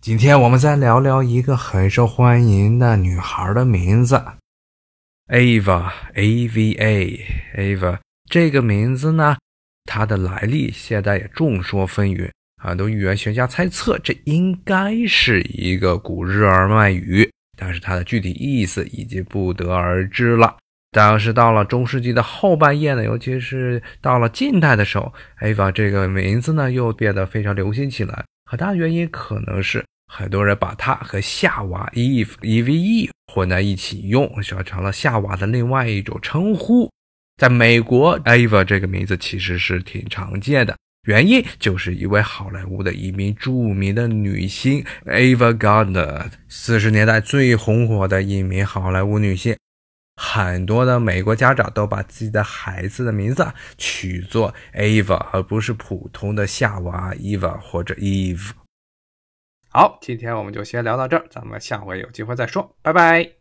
今天我们再聊聊一个很受欢迎的女孩的名字，Ava，A V A，Ava 这个名字呢，它的来历现在也众说纷纭。很多语言学家猜测，这应该是一个古日耳曼语，但是它的具体意思已经不得而知了。但是到了中世纪的后半叶呢，尤其是到了近代的时候，Ava 这个名字呢又变得非常流行起来。很大原因可能是很多人把它和夏娃 Eve E V E 混在一起用，说成了夏娃的另外一种称呼。在美国，Ava 这个名字其实是挺常见的，原因就是一位好莱坞的一名著名的女星 Ava Gardner，四十年代最红火的一名好莱坞女性。很多的美国家长都把自己的孩子的名字取作 Ava，而不是普通的夏娃 Eva 或者 Eve。好，今天我们就先聊到这儿，咱们下回有机会再说，拜拜。